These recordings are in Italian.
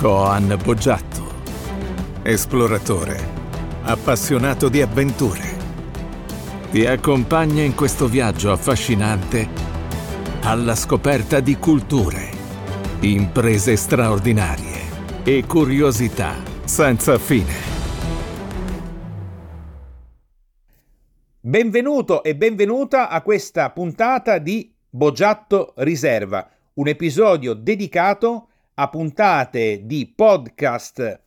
Coan Boggiatto, esploratore, appassionato di avventure. Ti accompagna in questo viaggio affascinante alla scoperta di culture, imprese straordinarie e curiosità senza fine. Benvenuto e benvenuta a questa puntata di Boggiatto Riserva, un episodio dedicato a puntate di podcast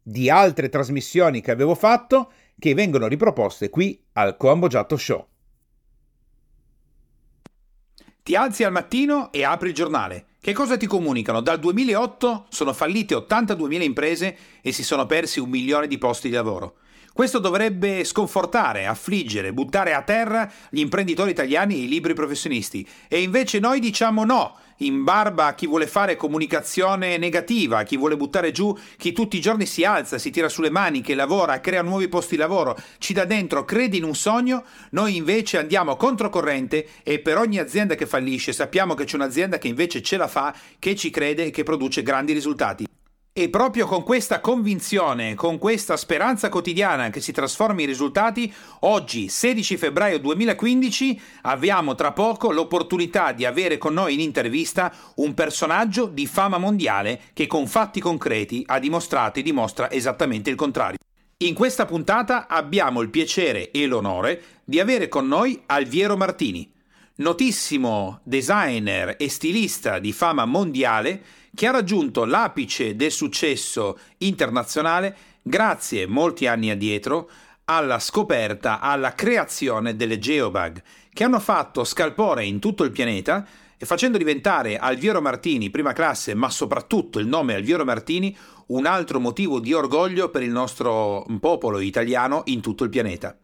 di altre trasmissioni che avevo fatto che vengono riproposte qui al Coan Boggiatto Show. Ti alzi al mattino e apri il giornale. Che cosa ti comunicano? Dal 2008 sono fallite 82.000 imprese e si sono persi un milione di posti di lavoro. Questo dovrebbe sconfortare, affliggere, buttare a terra gli imprenditori italiani e i libri professionisti. E invece noi diciamo no in barba a chi vuole fare comunicazione negativa, a chi vuole buttare giù chi tutti i giorni si alza, si tira sulle maniche, lavora, crea nuovi posti di lavoro, ci dà dentro, crede in un sogno, noi invece andiamo controcorrente e per ogni azienda che fallisce sappiamo che c'è un'azienda che invece ce la fa, che ci crede e che produce grandi risultati. E proprio con questa convinzione, con questa speranza quotidiana che si trasforma in risultati, oggi, 16 febbraio 2015, abbiamo tra poco l'opportunità di avere con noi in intervista un personaggio di fama mondiale che con fatti concreti ha dimostrato e dimostra esattamente il contrario. In questa puntata abbiamo il piacere e l'onore di avere con noi Alviero Martini, notissimo designer e stilista di fama mondiale che ha raggiunto l'apice del successo internazionale grazie, molti anni addietro, alla scoperta, alla creazione delle geobug, che hanno fatto scalpore in tutto il pianeta e facendo diventare Alviero Martini prima classe, ma soprattutto il nome Alviero Martini, un altro motivo di orgoglio per il nostro popolo italiano in tutto il pianeta.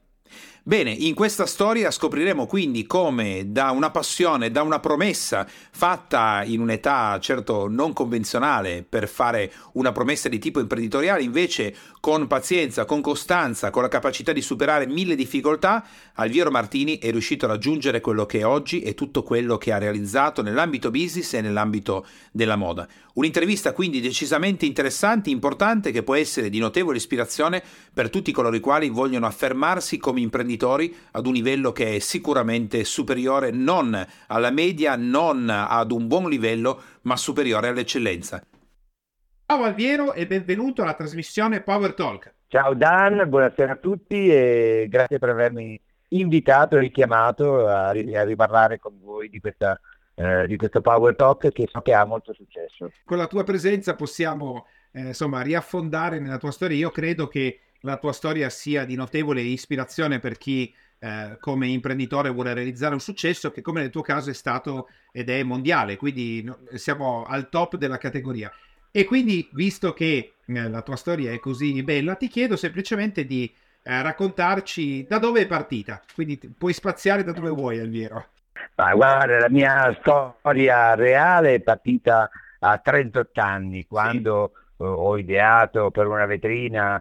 Bene, in questa storia scopriremo quindi come da una passione, da una promessa fatta in un'età certo non convenzionale per fare una promessa di tipo imprenditoriale, invece con pazienza, con costanza, con la capacità di superare mille difficoltà, Alviero Martini è riuscito a raggiungere quello che è oggi e tutto quello che ha realizzato nell'ambito business e nell'ambito della moda. Un'intervista quindi decisamente interessante, importante, che può essere di notevole ispirazione per tutti coloro i quali vogliono affermarsi come imprenditori imprenditori ad un livello che è sicuramente superiore non alla media, non ad un buon livello, ma superiore all'eccellenza. Ciao Alviero e benvenuto alla trasmissione Power Talk. Ciao Dan, buonasera a tutti e grazie per avermi invitato e richiamato a, a riparlare con voi di questa eh, di questo Power Talk che so che ha molto successo. Con la tua presenza possiamo eh, insomma riaffondare nella tua storia. Io credo che la tua storia sia di notevole ispirazione per chi eh, come imprenditore vuole realizzare un successo che come nel tuo caso è stato ed è mondiale, quindi no, siamo al top della categoria. E quindi, visto che eh, la tua storia è così bella, ti chiedo semplicemente di eh, raccontarci da dove è partita. Quindi puoi spaziare da dove vuoi, Alviero. Ma guarda, la mia storia reale è partita a 38 anni, quando sì. ho ideato per una vetrina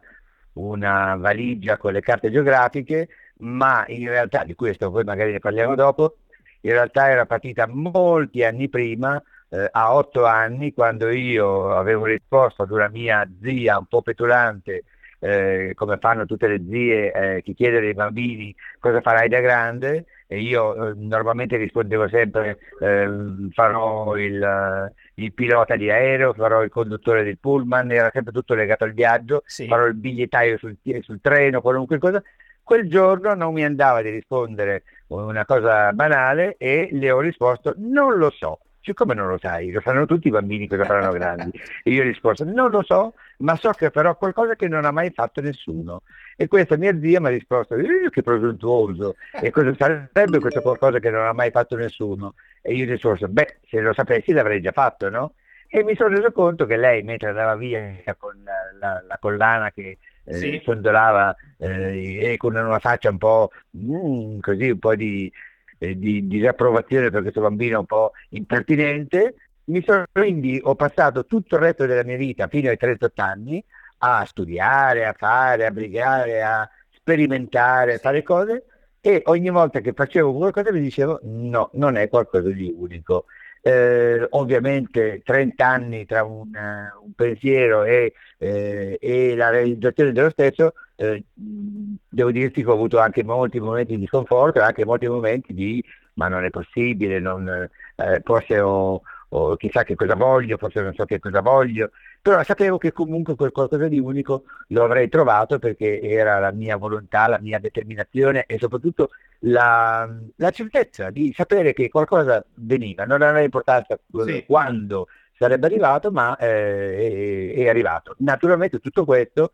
una valigia con le carte geografiche, ma in realtà, di questo poi magari ne parliamo dopo, in realtà era partita molti anni prima, eh, a otto anni, quando io avevo risposto ad una mia zia un po' petulante, eh, come fanno tutte le zie, eh, che chiedono ai bambini cosa farai da grande, e io eh, normalmente rispondevo sempre eh, farò il, il, pilota di aereo, farò il conduttore del pullman, era sempre tutto legato al viaggio, sì. farò il bigliettaio sul, sul treno, qualunque cosa. Quel giorno non mi andava di rispondere una cosa banale e le ho risposto non lo so siccome non lo sai, lo sanno tutti i bambini cosa faranno grandi. E io ho risposto, non lo so, ma so che farò qualcosa che non ha mai fatto nessuno. E questa mia zia mi ha risposto, eh, che presuntuoso, e cosa sarebbe questo qualcosa che non ha mai fatto nessuno? E io ho risposto, beh, se lo sapessi l'avrei già fatto, no? E mi sono reso conto che lei, mentre andava via con la, la, la collana che eh, sì. sondolava eh, e con una faccia un po' mm, così, un po' di eh, di disapprovazione per questo bambino un po' impertinente. Sono, quindi ho passato tutto il resto della mia vita, fino ai 38 anni, a studiare, a fare, a brigare, a sperimentare, a fare cose e ogni volta che facevo qualcosa mi dicevo no, non è qualcosa di unico. Eh, ovviamente 30 anni tra un, un pensiero e, eh, e, la realizzazione dello stesso, eh, devo dirti che ho avuto anche molti momenti di sconforto, anche molti momenti di ma non è possibile, non, eh, forse ho, ho, chissà che cosa voglio, forse non so che cosa voglio, però sapevo che comunque quel qualcosa di unico lo avrei trovato perché era la mia volontà, la mia determinazione e soprattutto la, la certezza di sapere che qualcosa veniva, non aveva importanza sì. quando sarebbe arrivato, ma eh, è, è, arrivato. Naturalmente tutto questo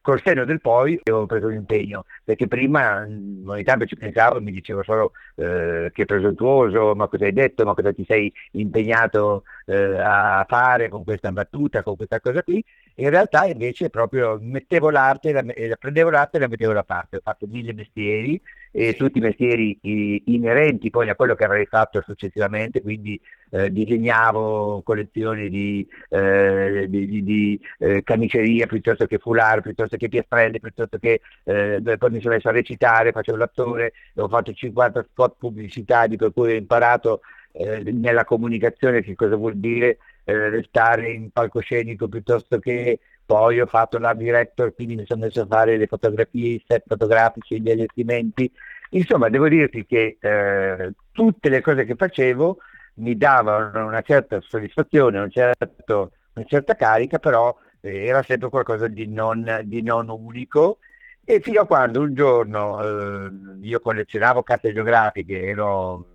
col senno del poi avevo preso l'impegno, perché prima ogni tanto ci pensavo e mi dicevo solo eh, che presuntuoso, ma cosa hai detto, ma cosa ti sei impegnato eh, a fare con questa battuta, con questa cosa qui, in realtà invece proprio mettevo l'arte, la, la prendevo l'arte e la mettevo da parte, ho fatto mille mestieri, e tutti i mestieri inerenti poi a quello che avrei fatto successivamente, quindi eh, disegnavo collezioni di, eh, di, di, eh, camiceria piuttosto che foulard, piuttosto che piastrelle, piuttosto che eh, poi mi sono messo a recitare, facevo l'attore, ho fatto 50 spot pubblicitari per cui ho imparato eh, nella comunicazione che cosa vuol dire restare in palcoscenico piuttosto che poi ho fatto l'art director, quindi mi sono messo a fare le fotografie, i set fotografici, gli allestimenti. Insomma, devo dirti che eh, tutte le cose che facevo mi davano una certa soddisfazione, un certo, una certa carica, però eh, era sempre qualcosa di non, di non, unico. E fino a quando un giorno eh, io collezionavo carte geografiche, ero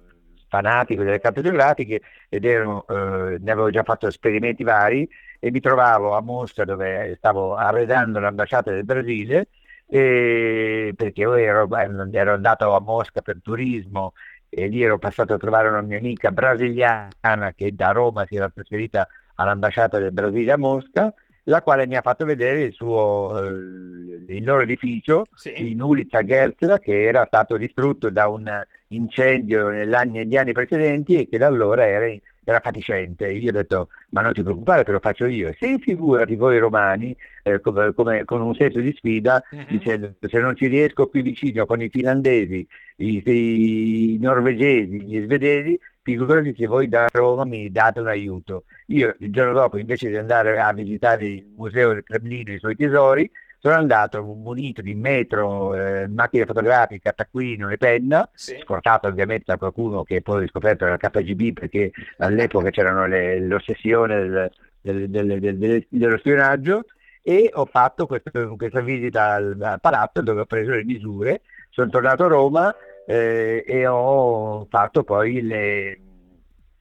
fanatico delle carte geografiche ed ero, eh, ne avevo già fatto esperimenti vari e mi trovavo a Mosca dove stavo arredando l'ambasciata del Brasile perché io ero, ero, andato a Mosca per turismo e lì ero passato a trovare una mia amica brasiliana che da Roma si era trasferita all'ambasciata del Brasile a Mosca la quale mi ha fatto vedere il, suo, eh, il loro edificio sì. in Ulica Gerzla che era stato distrutto da un incendio negli anni, negli anni precedenti e che da allora era era fatiscente. Io ho detto, ma non ti preoccupare, te lo faccio io. Se figurati voi romani, eh, come, come, con un senso di sfida, uh-huh. dicendo se non ci riesco qui vicino con i finlandesi, i, i norvegesi, gli svedesi, figurati se voi da Roma mi date un aiuto. Io il giorno dopo, invece di andare a visitare il museo del Cremlino e i suoi tesori, sono andato munito di metro, eh, macchina fotografica, taccuino e penna, sì. scortato ovviamente da qualcuno che poi ho scoperto era KGB perché all'epoca c'erano le, l'ossessione del, del, del, dello spionaggio. E ho fatto questo, questa visita al, al, palazzo dove ho preso le misure, sono tornato a Roma eh, e ho fatto poi le,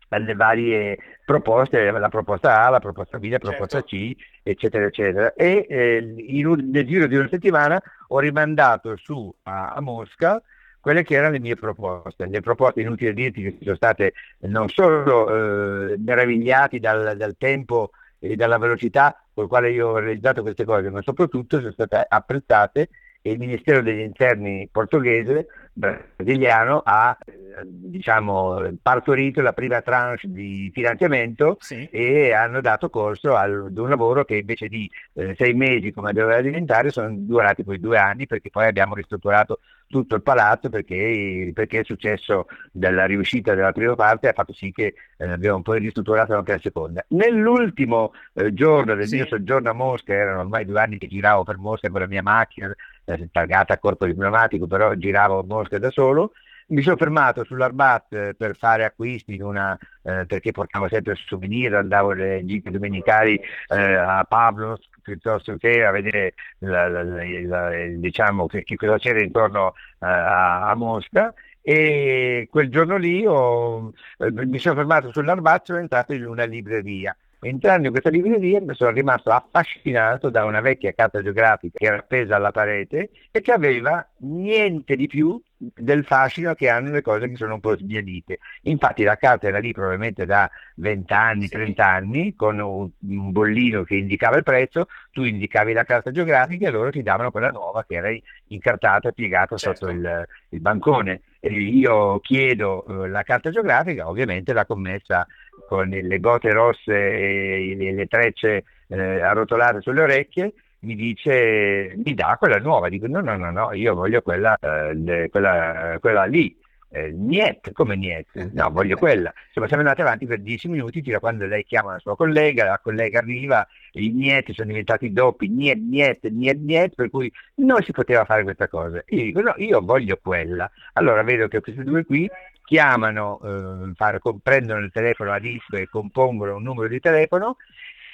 le varie proposte, la proposta A, la proposta B, la proposta certo. C, eccetera, eccetera. E eh, in, nel giro di una settimana ho rimandato su a, a, Mosca quelle che erano le mie proposte. Le proposte, inutile dirti, che sono state non solo eh, meravigliati dal, dal tempo e dalla velocità con la quale io ho realizzato queste cose, ma soprattutto sono state apprezzate e il Ministero degli Interni portoghese, brasiliano, ha diciamo, partorito la prima tranche di finanziamento sì. e hanno dato corso ad un lavoro che invece di eh, sei mesi come doveva diventare sono durati poi due anni perché poi abbiamo ristrutturato tutto il palazzo perché, perché il successo della riuscita della prima parte ha fatto sì che eh, abbiamo poi ristrutturato anche la seconda. Nell'ultimo eh, giorno del sì. mio soggiorno a Mosca, erano ormai due anni che giravo per Mosca con la mia macchina, targata a corpo diplomatico, però giravo a Mosca da solo, mi sono fermato sull'Arbat eh, per fare acquisti una, eh, perché portavo sempre souvenir, andavo le gite domenicali eh, a Pavlos piuttosto che a vedere la, la, la, diciamo, che, che, cosa c'era intorno eh, a, a Mosca. E quel giorno lì ho, eh, mi sono fermato sull'Arbat e sono entrato in una libreria entrando in questa libreria mi sono rimasto affascinato da una vecchia carta geografica che era appesa alla parete e che aveva niente di più del fascino che hanno le cose che sono un po' sbiadite. Infatti la carta era lì probabilmente da 20 anni, 30 anni, con un, bollino che indicava il prezzo, tu indicavi la carta geografica e loro ti davano quella nuova che era incartata e piegata certo. sotto il, il bancone. E io chiedo uh, la carta geografica, ovviamente la commessa con le gote rosse e le, trecce eh, arrotolate sulle orecchie, mi dice mi dà quella nuova, dico no no no no, io voglio quella, eh, quella, quella lì. eh, niente, come niente, no, voglio quella. Insomma, siamo andati avanti per dieci minuti, fino a quando lei chiama la sua collega, la collega arriva, i niente sono diventati doppi, niente, niente, niente, niente, per cui non si poteva fare questa cosa. Io dico, no, io voglio quella. Allora vedo che questi due qui chiamano, eh, fare, prendono il telefono a disco e compongono un numero di telefono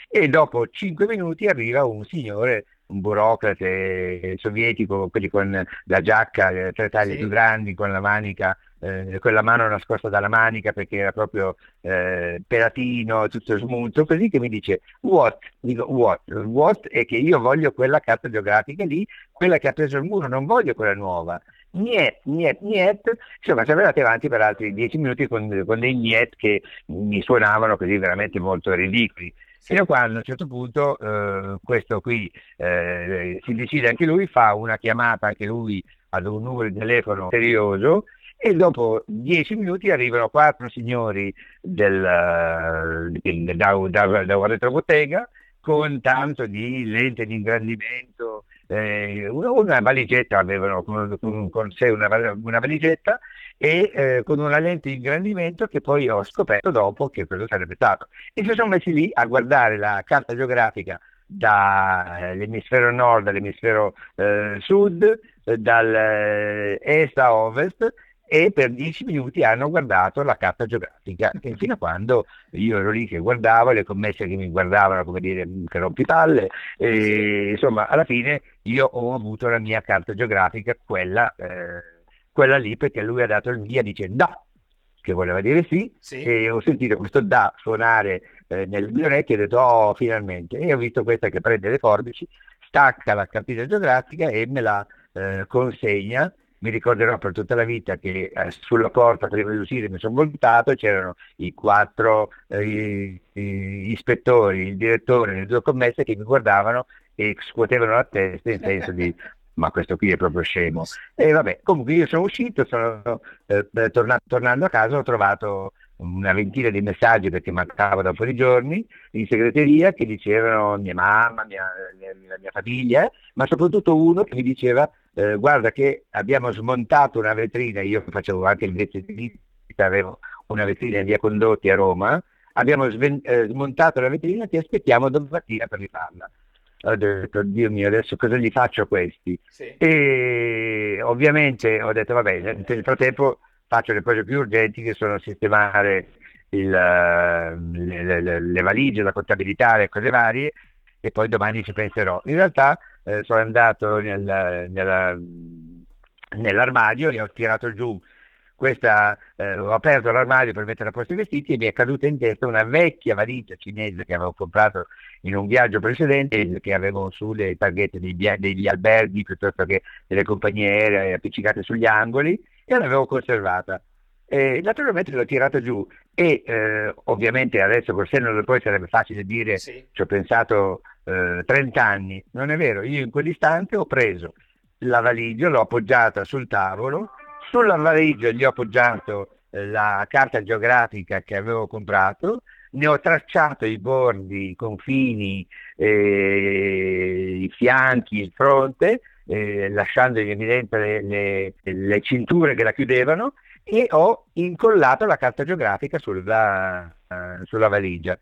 e dopo cinque minuti arriva un signore un burocrate sovietico, quelli con la giacca, eh, tre taglie sì. più grandi, con la manica, eh, con la mano nascosta dalla manica perché era proprio eh, pelatino, tutto smunto, così che mi dice what? Dico what? What è che io voglio quella carta geografica lì, quella che ha preso il muro, non voglio quella nuova. Niet, niet, niet. Insomma, siamo andati avanti per altri dieci minuti con, con dei niet che mi suonavano così veramente molto ridicoli. Fino a quando a un certo punto eh, questo qui eh, si decide anche lui, fa una chiamata anche lui ad un numero di telefono serioso e dopo dieci minuti arrivano quattro signori del, del, da, da, da una retrobottega con tanto di lente di ingrandimento, eh, una valigetta, avevano con, con sé una, una valigetta e eh, con una lente di ingrandimento che poi ho scoperto dopo che quello sarebbe stato. E si sono messi lì a guardare la carta geografica dall'emisfero nord all'emisfero eh, sud, eh, dall'est a ovest e per dieci minuti hanno guardato la carta geografica e fino a quando io ero lì che guardavo, le commesse che mi guardavano come dire che rompipalle e insomma alla fine io ho avuto la mia carta geografica, quella eh, quella lì perché lui ha dato il via dicendo da, che voleva dire sì, sì. e ho sentito questo da suonare eh, nel mio orecchio e ho detto oh finalmente, e ho visto questa che prende le forbici, stacca la cartina geografica e me la eh, consegna. Mi ricorderò per tutta la vita che eh, sulla porta prima di uscire mi sono voltato e c'erano i quattro eh, i, i ispettori, il direttore, le due commesse che mi guardavano e scuotevano la testa in senso di ma questo qui è proprio scemo. E vabbè, comunque io sono uscito, sono eh, tornato, tornando a casa, ho trovato una ventina di messaggi perché mancava da un po' di giorni in segreteria che dicevano mia mamma, mia, la mia famiglia, ma soprattutto uno che mi diceva eh, guarda che abbiamo smontato una vetrina, io facevo anche il veterinista, avevo una vetrina in via Condotti a Roma, abbiamo sven- eh, smontato la vetrina, ti aspettiamo domattina per rifarla ho detto, Dio mio, adesso cosa gli faccio a questi? Sì. E ovviamente ho detto, vabbè, nel frattempo faccio le cose più urgenti che sono sistemare il, le, le, le, valigie, la contabilità, le cose varie e poi domani ci penserò. In realtà eh, sono andato nel, nella, nell'armadio e ho tirato giù questa, eh, ho aperto l'armadio per mettere a posto i vestiti e mi è caduta in testa una vecchia valigia cinese che avevo comprato in un viaggio precedente, che avevo sulle targhette degli, degli alberghi piuttosto che delle compagnie aeree appiccicate sugli angoli e l'avevo conservata. E naturalmente l'ho tirata giù. E eh, ovviamente adesso col senno del poi sarebbe facile dire sì. ci ho pensato eh, 30 anni, non è vero, io in quell'istante ho preso la valigia, l'ho appoggiata sul tavolo. Sulla valigia gli ho appoggiato eh, la carta geografica che avevo comprato, ne ho tracciato i bordi, i confini, eh, i fianchi, il fronte, eh, lasciando in evidenza le, le, le, cinture che la chiudevano e ho incollato la carta geografica sulla, uh, sulla valigia.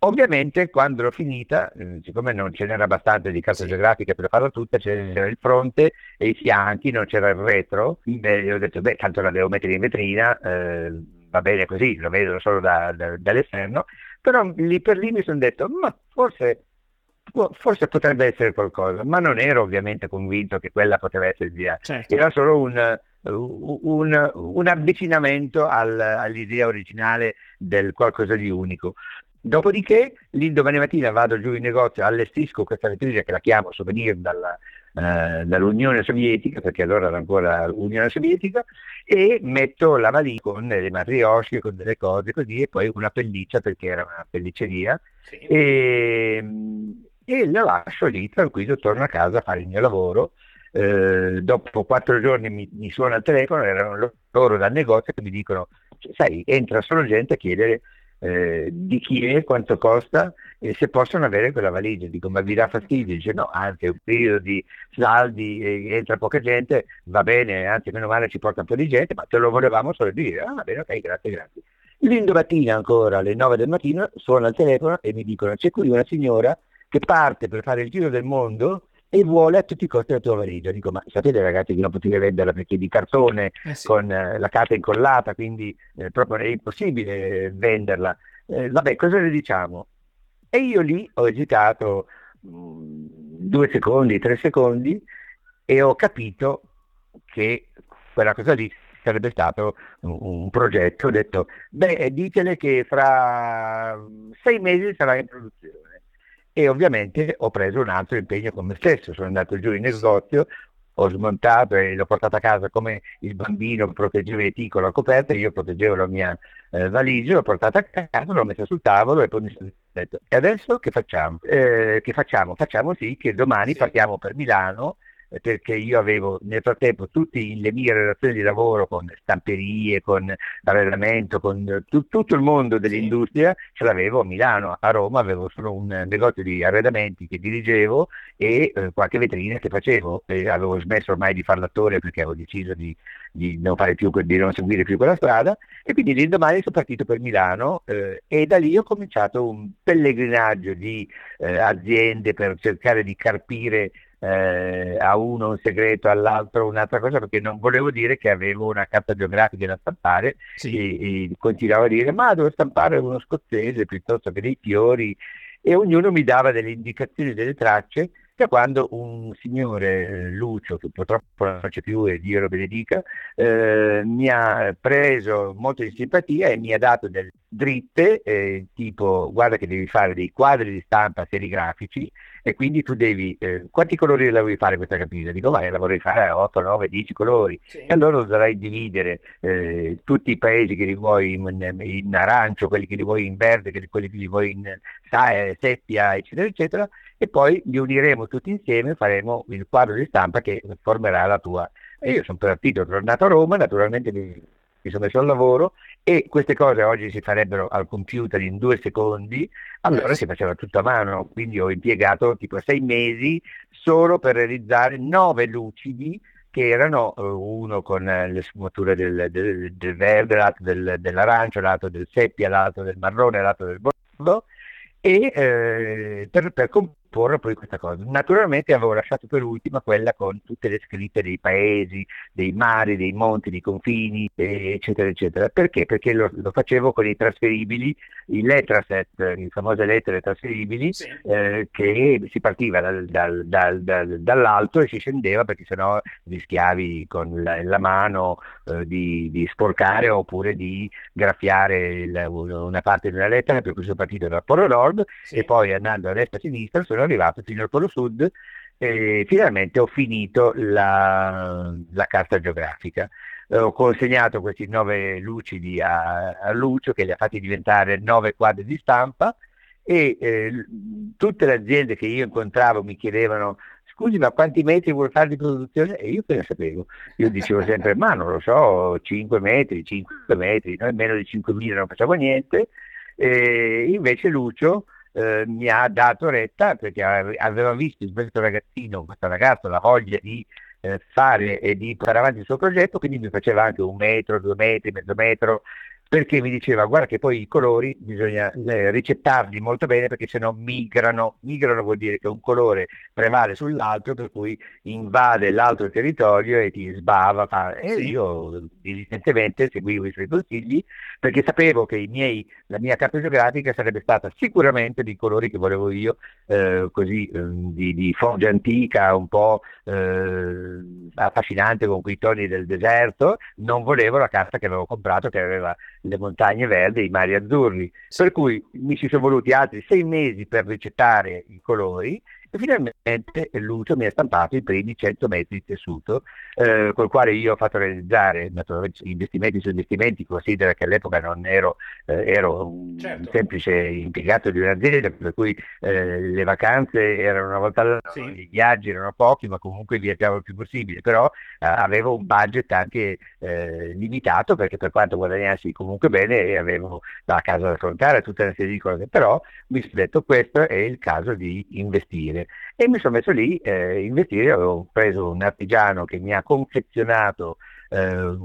Ovviamente quando l'ho finita, eh, siccome non ce n'era abbastanza di carta geografica per farla tutta, c'era il fronte e i fianchi, non c'era il retro, beh, ho detto, beh, tanto la devo mettere in vetrina, eh, va bene così, lo vedo solo da, da, dall'esterno, però lì per lì mi sono detto, ma forse, forse, potrebbe essere qualcosa, ma non ero ovviamente convinto che quella poteva essere via, certo. era solo un, un, un avvicinamento al, all'idea originale del qualcosa di unico. Dopodiché, lì domani mattina vado giù in negozio, allestisco questa vetrina che la chiamo souvenir dalla, eh, dall'Unione Sovietica, perché allora era ancora l'Unione Sovietica, e metto la valigia con le matriosche, con delle cose così, e poi una pelliccia, perché era una pelliceria, sì. e, e la lascio lì tranquillo, torno a casa a fare il mio lavoro. Eh, dopo quattro giorni mi, mi suona il telefono, erano loro dal negozio che mi dicono, sai, entra solo gente a chiedere eh, di chi è, quanto costa e se possono avere quella valigia. Dico, ma vi dà fastidio? Dice no, è un periodo di saldi, entra poca gente, va bene, anzi meno male ci porta un po' di gente, ma te lo volevamo solo dire. Ah, bene, ok, grazie, grazie. L'indomattina ancora, alle 9 del mattino, suona il telefono e mi dicono c'è qui una signora che parte per fare il giro del mondo e vuole a tutti i costi la tua valigia. Dico, ma sapete ragazzi che non potete venderla perché è di cartone eh sì. con eh, la carta incollata, quindi eh, proprio è impossibile venderla. Eh, vabbè, cosa ne diciamo? E io lì ho esitato mh, mm, due secondi, tre secondi e ho capito che quella cosa lì sarebbe stato un, un progetto. Ho detto, beh, ditele che fra sei mesi sarà in produzione e ovviamente ho preso un altro impegno con me stesso, sono andato giù in negozio, ho smontato e l'ho portato a casa come il bambino proteggeva i ticoli a coperta, io proteggevo la mia eh, valigia, l'ho portata a casa, l'ho messa sul tavolo e poi mi sono detto, e adesso che facciamo? Eh, che facciamo? Facciamo sì che domani sì. partiamo per Milano perché io avevo nel frattempo tutte le mie relazioni di lavoro con stamperie, con arredamento, con tu, tutto il mondo dell'industria, ce l'avevo a Milano, a Roma avevo solo un negozio di arredamenti che dirigevo e eh, qualche vetrina che facevo. E avevo smesso ormai di fare l'attore perché avevo deciso di, di, non più, di, non seguire più quella strada e quindi l'indomani sono partito per Milano eh, e da lì ho cominciato un pellegrinaggio di eh, aziende per cercare di carpire eh, a uno un segreto, all'altro un'altra cosa, perché non volevo dire che avevo una carta geografica da stampare sì. e, e, continuavo a dire ma devo stampare uno scozzese piuttosto che dei fiori e ognuno mi dava delle indicazioni, delle tracce che quando un signore, eh, Lucio, che purtroppo non c'è più e Dio lo benedica, eh, mi ha preso molto di simpatia e mi ha dato delle dritte, eh, tipo guarda che devi fare dei quadri di stampa serigrafici e quindi tu devi, eh, quanti colori la vuoi fare questa capita? Dico, vai, la vorrei fare a 8, 9, 10 colori. Sì. E allora dovrai dividere eh, tutti i paesi che li vuoi in, in, arancio, quelli che li vuoi in verde, quelli che li vuoi in sa, seppia, eccetera, eccetera, e poi li uniremo tutti insieme e faremo il quadro di stampa che formerà la tua. E io sono partito, sono tornato a Roma, naturalmente mi, mi sono messo al lavoro e queste cose oggi si farebbero al computer in due secondi, allora si faceva tutto a mano, quindi ho impiegato tipo sei mesi solo per realizzare nove lucidi che erano uh, uno con le sfumature del, del, del verde, l'altro del, dell'arancio, l'altro del seppia, l'altro del marrone, l'altro del bordo e eh, per, per, porre poi questa cosa. Naturalmente avevo lasciato per ultima quella con tutte le scritte dei paesi, dei mari, dei monti, dei confini, eccetera, eccetera. Perché? Perché lo, lo facevo con i trasferibili, i letraset, le famose lettere trasferibili, sì. eh, che si partiva dal, dal, dal, dall'alto e si scendeva perché sennò rischiavi con la, la mano eh, di, di, sporcare oppure di graffiare il, una parte di una lettera, per cui sono partito dal Polo Nord sì. e poi andando a destra e a sinistra sono arrivato fino al Polo Sud e finalmente ho finito la, la carta geografica. Ho consegnato questi nove lucidi a, a, Lucio che li ha fatti diventare nove quadri di stampa e eh, tutte le aziende che io incontravo mi chiedevano scusi ma quanti metri vuol fare di produzione? E io che ne sapevo? Io dicevo sempre ma non lo so, 5 metri, 5 metri, noi meno di 5.000 non facciamo niente. E invece Lucio eh, mi ha dato retta perché aveva visto in questo ragazzino, questo ragazzo, la voglia di eh, fare e di portare avanti il suo progetto, quindi mi faceva anche un metro, due metri, mezzo metro, perché mi diceva guarda che poi i colori bisogna eh, ricettarli molto bene perché se no migrano, migrano vuol dire che un colore prevale sull'altro per cui invade l'altro territorio e ti sbava fa... e io diligentemente seguivo i suoi consigli perché sapevo che miei, la mia carta geografica sarebbe stata sicuramente dei colori che volevo io eh, così eh, di, di, foggia antica un po' eh, affascinante con quei toni del deserto. Non volevo la carta che avevo comprato che aveva le montagne verdi, i mari azzurri. Per cui mi ci sono voluti altri sei mesi per ricettare i colori E finalmente Lucio mi ha stampato i primi 100 metri di tessuto, eh, col quale io ho fatto realizzare naturalmente investimenti su investimenti, considera che all'epoca non ero, eh, ero un certo. semplice impiegato di un'azienda, per cui eh, le vacanze erano una volta all'anno, sì. i viaggi erano pochi, ma comunque viaggiavo il più possibile, però eh, avevo un budget anche eh, limitato, perché per quanto guadagnassi comunque bene, avevo la casa da affrontare, tutta una serie di cose, però mi sono detto questo è il caso di investire investire e mi sono messo lì a eh, investire, ho preso un artigiano che mi ha confezionato eh,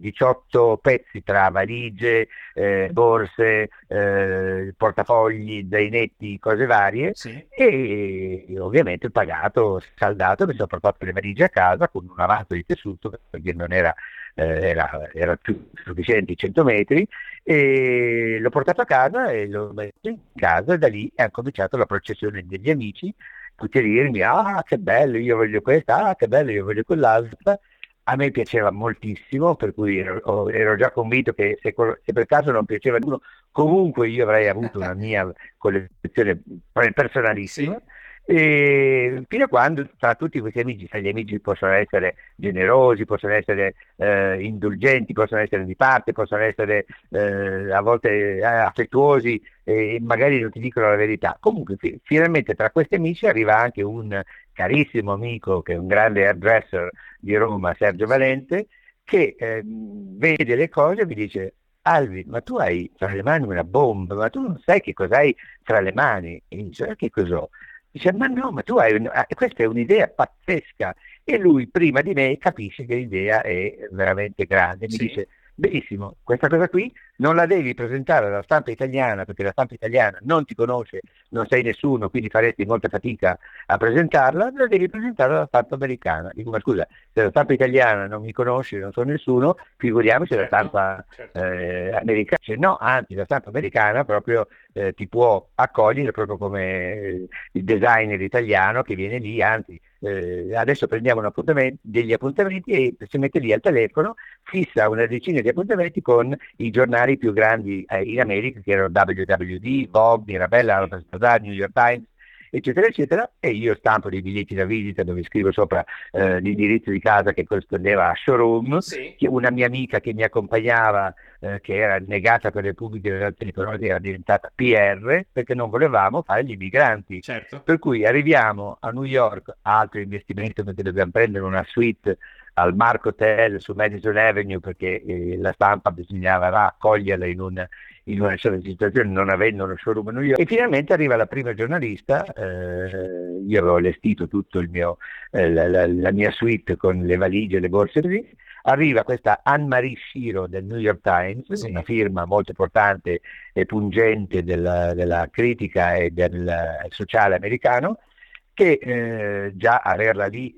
18 pezzi tra valigie, eh, borse, eh, portafogli, zainetti, cose varie sì. e, ovviamente ho pagato, saldato, mi sono portato le valigie a casa con un avanzo di tessuto perché non era, eh, era, era più sufficienti 100 metri e l'ho portato a casa e l'ho messo in casa e da lì è cominciato la processione degli amici tutti a dirmi ah che bello io voglio questa, ah che bello io voglio quell'altra a me piaceva moltissimo, per cui ero, ero già convinto che se, se, per caso non piaceva a uno, comunque io avrei avuto una mia collezione personalissima. Sì. E fino a quando tra tutti questi amici, gli amici possono essere generosi, possono essere eh, indulgenti, possono essere di parte, possono essere eh, a volte eh, affettuosi e magari non ti dicono la verità. Comunque fi- finalmente tra questi amici arriva anche un carissimo amico che è un grande hairdresser di Roma, Sergio Valente, che ehm, vede le cose e mi dice Alvi, ma tu hai tra le mani una bomba, ma tu non sai che cosa hai tra le mani. E dice, eh, che cos'ho? Dice, ma no, ma tu hai, un... Ah, questa è un'idea pazzesca. E lui prima di me capisce che l'idea è veramente grande. Mi sì. dice, benissimo, questa cosa qui non la devi presentare alla stampa italiana perché la stampa italiana non ti conosce, non sei nessuno, quindi faresti molta fatica a presentarla, la devi presentare alla stampa americana. Dico, ma scusa, se la stampa italiana non mi conosce, non sono nessuno, figuriamoci certo, la stampa certo. eh, americana. Cioè, no, anzi, la stampa americana proprio eh, ti può accogliere proprio come eh, il designer italiano che viene lì, anzi eh, adesso prendiamo appuntamento, degli appuntamenti e si mette lì al telefono, fissa una decina di appuntamenti con i giornali più grandi eh, in America, che erano WWD, Vogue, Mirabella, Harper's Bazaar, New York Times, eccetera, eccetera, e io stampo dei biglietti da visita dove scrivo sopra eh, l'indirizzo di casa che corrispondeva a showroom, sì. una mia amica che mi accompagnava, eh, che era negata per le pubbliche relazioni, però era diventata PR, perché non volevamo fare gli immigranti. Certo. Per cui arriviamo a New York, altro investimento perché dobbiamo prendere una suite al Mark Hotel su Madison Avenue perché eh, la stampa bisognava accoglierla in un in una certa situazione non avendo uno showroom a New York. E finalmente arriva la prima giornalista, eh, io avevo allestito tutto il mio, eh, la, la, la, mia suite con le valigie e le borse così, arriva questa Anne-Marie Shiro del New York Times, sì. una firma molto importante e pungente della, della critica e del sociale americano, che eh, già averla lì,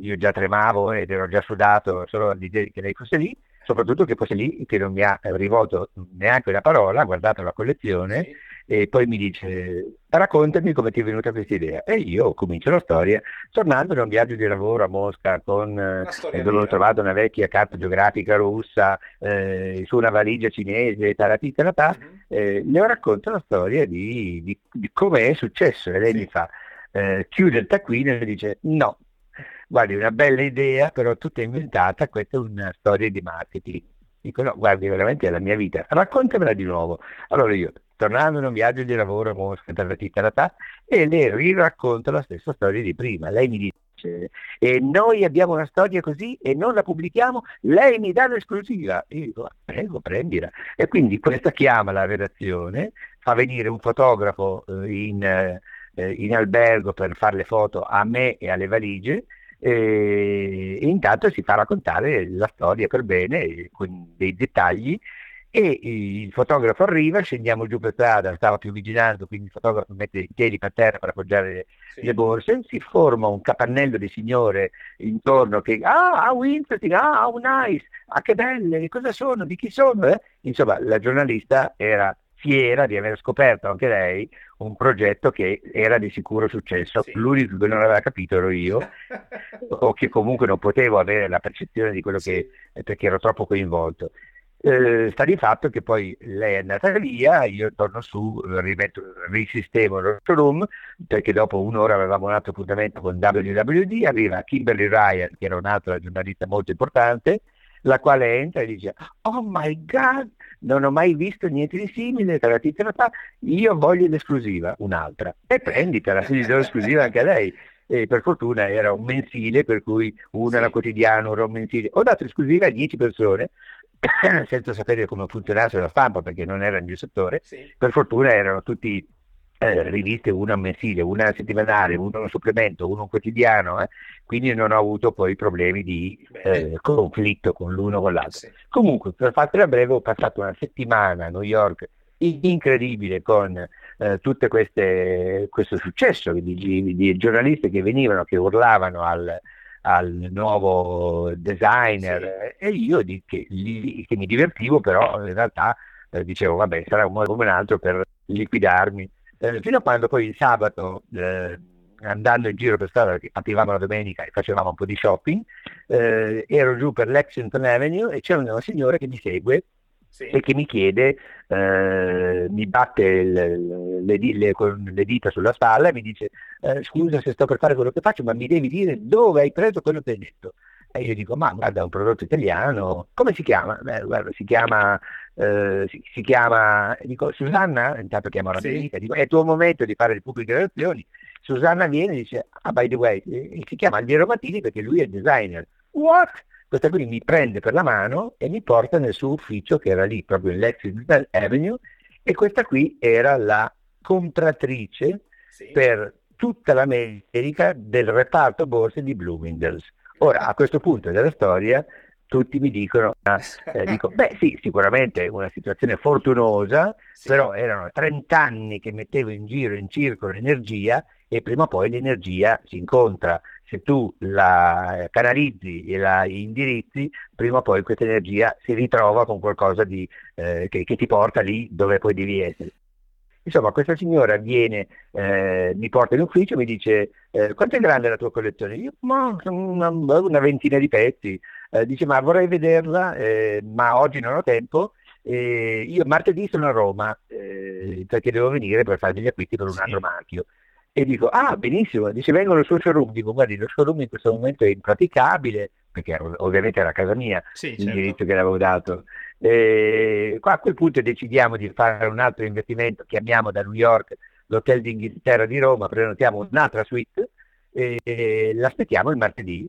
io già tremavo ed ero già sudato solo all'idea che lei fosse lì, soprattutto che fosse lì che non mi ha rivolto neanche una parola, ha guardato la collezione sì. e poi mi dice raccontami come ti è venuta questa idea. E io comincio la storia tornando da un viaggio di lavoro a Mosca con, eh, dove ho trovato una vecchia carta geografica russa eh, su una valigia cinese, taratì, taratà, mm-hmm. eh, le racconto la storia di, di, di come è successo e lei sì. mi fa eh, chiude il taccuino e dice no, guardi, una bella idea, però tutta inventata, questa è una storia di marketing. Dico, no, guardi, veramente è la mia vita, raccontamela di nuovo. Allora io, tornando in un viaggio di lavoro a Mosca, e le riracconto la stessa storia di prima. Lei mi dice, e noi abbiamo una storia così e non la pubblichiamo, lei mi dà l'esclusiva. Io dico, ah, prego, prendila. E quindi questa chiama la redazione, fa venire un fotografo eh, in, eh, in albergo per fare le foto a me e alle valigie, e intanto si fa raccontare la storia per bene con dei dettagli e il fotografo arriva, scendiamo giù per strada, stava più vigilando, quindi il fotografo mette i piedi per terra per appoggiare sì. le borse, si forma un capannello di signore intorno che ah, how interesting, ah, how nice, ah che belle, che cosa sono, di chi sono? Eh? Insomma, la giornalista era fiera di aver scoperto anche lei un progetto che era di sicuro successo. Sì. L'unico che non aveva capito ero io, o che comunque non potevo avere la percezione di quello che, perché ero troppo coinvolto. Eh, sta di fatto che poi lei è andata via, io torno su, rimetto, risistemo il room perché dopo un'ora avevamo un altro appuntamento con WWD, arriva Kimberly Ryan, che era un'altra giornalista molto importante, la quale entra e dice oh my god non ho mai visto niente di simile tra la io voglio l'esclusiva un'altra e prenditela se gli do l'esclusiva anche a lei e per fortuna era un mensile per cui uno sì. era quotidiano uno era un mensile ho dato esclusiva a 10 persone senza sapere come funzionasse la stampa perché non era nel mio settore sì. per fortuna erano tutti eh, riviste, una mensile, una settimanale, uno un supplemento, uno un quotidiano, eh? quindi non ho avuto poi problemi di eh, conflitto con l'uno o con l'altro. Sì. Comunque, per fartela breve, ho passato una settimana a New York incredibile con eh, tutto questo successo di, di, di, giornalisti che venivano, che urlavano al, al nuovo designer sì. e io di, che, li, che, mi divertivo, però in realtà eh, dicevo vabbè sarà un modo come un altro per liquidarmi eh, fino a quando poi il sabato, eh, andando in giro per strada, perché partivamo la domenica e facevamo un po' di shopping, eh, ero giù per Lexington Avenue e c'è una signora che mi segue sì. e che mi chiede, eh, mi batte le, le, con le dita sulla spalla e mi dice eh, scusa se sto per fare quello che faccio, ma mi devi dire dove hai preso quello che hai detto. E io dico, ma guarda, è un prodotto italiano, come si chiama? Beh, guarda, si chiama, eh, si, si, chiama, dico, Susanna, intanto chiamo la sì. dico, è il tuo momento di fare le pubbliche relazioni. Susanna viene e dice, ah, by the way, eh, si chiama Alviero Mattini perché lui è il designer. What? Questa qui mi prende per la mano e mi porta nel suo ufficio che era lì, proprio in Lexington Avenue, e questa qui era la compratrice sì. per tutta l'America del reparto borse di Bloomingdale's. Ora, a questo punto della storia, tutti mi dicono, eh, dico, beh sì, sicuramente una situazione fortunosa, sì. però erano 30 anni che mettevo in giro, in circolo l'energia e prima o poi l'energia si incontra. Se tu la canalizzi e la indirizzi, prima o poi questa energia si ritrova con qualcosa di, eh, che, che ti porta lì dove poi devi essere. Insomma, questa signora viene, eh, mi porta in ufficio e mi dice eh, quanto è grande la tua collezione? Io, ma una, una ventina di pezzi. Eh, dice, ma vorrei vederla, eh, ma oggi non ho tempo. io martedì sono a Roma eh, perché devo venire per fare degli acquisti per un sì. altro marchio. E dico, ah, benissimo. Dice, vengono al suo showroom. Dico, guardi, lo showroom in questo momento è impraticabile, perché ovviamente era casa mia, sì, l'indirizzo certo. che le avevo dato. Eh, a quel punto decidiamo di fare un altro investimento, chiamiamo da New York l'Hotel d'Inghilterra di Roma, prenotiamo un'altra suite e l'aspettiamo il martedì.